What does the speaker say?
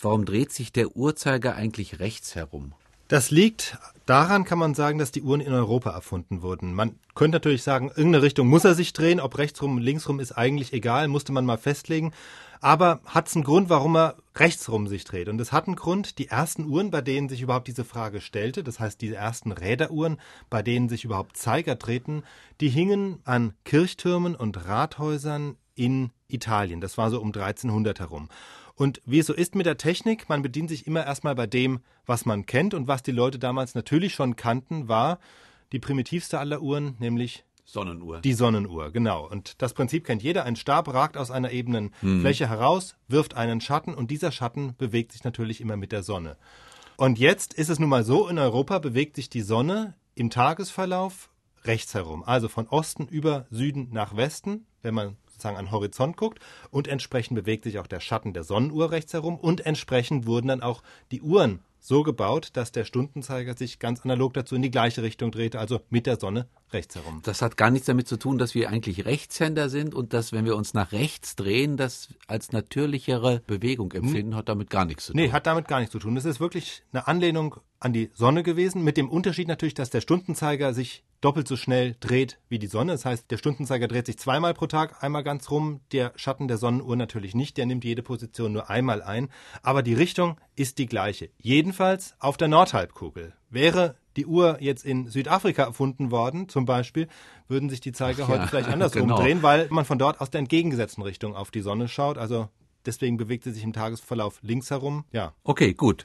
Warum dreht sich der Uhrzeiger eigentlich rechts herum? Das liegt daran, kann man sagen, dass die Uhren in Europa erfunden wurden. Man könnte natürlich sagen, irgendeine Richtung muss er sich drehen, ob rechtsrum, linksrum ist eigentlich egal, musste man mal festlegen. Aber hat es einen Grund, warum er rechtsrum sich dreht? Und es hat einen Grund, die ersten Uhren, bei denen sich überhaupt diese Frage stellte, das heißt die ersten Räderuhren, bei denen sich überhaupt Zeiger drehten, die hingen an Kirchtürmen und Rathäusern in Italien. Das war so um 1300 herum. Und wie es so ist mit der Technik, man bedient sich immer erstmal bei dem, was man kennt. Und was die Leute damals natürlich schon kannten, war die primitivste aller Uhren, nämlich Sonnenuhr. Die Sonnenuhr, genau. Und das Prinzip kennt jeder. Ein Stab ragt aus einer ebenen hm. Fläche heraus, wirft einen Schatten und dieser Schatten bewegt sich natürlich immer mit der Sonne. Und jetzt ist es nun mal so, in Europa bewegt sich die Sonne im Tagesverlauf rechts herum. Also von Osten über Süden nach Westen, wenn man sozusagen an den Horizont guckt und entsprechend bewegt sich auch der Schatten der Sonnenuhr rechts herum und entsprechend wurden dann auch die Uhren so gebaut, dass der Stundenzeiger sich ganz analog dazu in die gleiche Richtung drehte, also mit der Sonne rechts herum. Das hat gar nichts damit zu tun, dass wir eigentlich Rechtshänder sind und dass, wenn wir uns nach rechts drehen, das als natürlichere Bewegung empfinden, hat damit gar nichts zu tun. Nee, hat damit gar nichts zu tun. Das ist wirklich eine Anlehnung an die Sonne gewesen, mit dem Unterschied natürlich, dass der Stundenzeiger sich doppelt so schnell dreht wie die Sonne. Das heißt, der Stundenzeiger dreht sich zweimal pro Tag, einmal ganz rum, der Schatten der Sonnenuhr natürlich nicht, der nimmt jede Position nur einmal ein, aber die Richtung ist die gleiche. Jedenfalls auf der Nordhalbkugel. Wäre die Uhr jetzt in Südafrika erfunden worden, zum Beispiel, würden sich die Zeiger Ach, heute ja, vielleicht andersrum genau. drehen, weil man von dort aus der entgegengesetzten Richtung auf die Sonne schaut. Also deswegen bewegt sie sich im Tagesverlauf links herum. Ja. Okay, gut.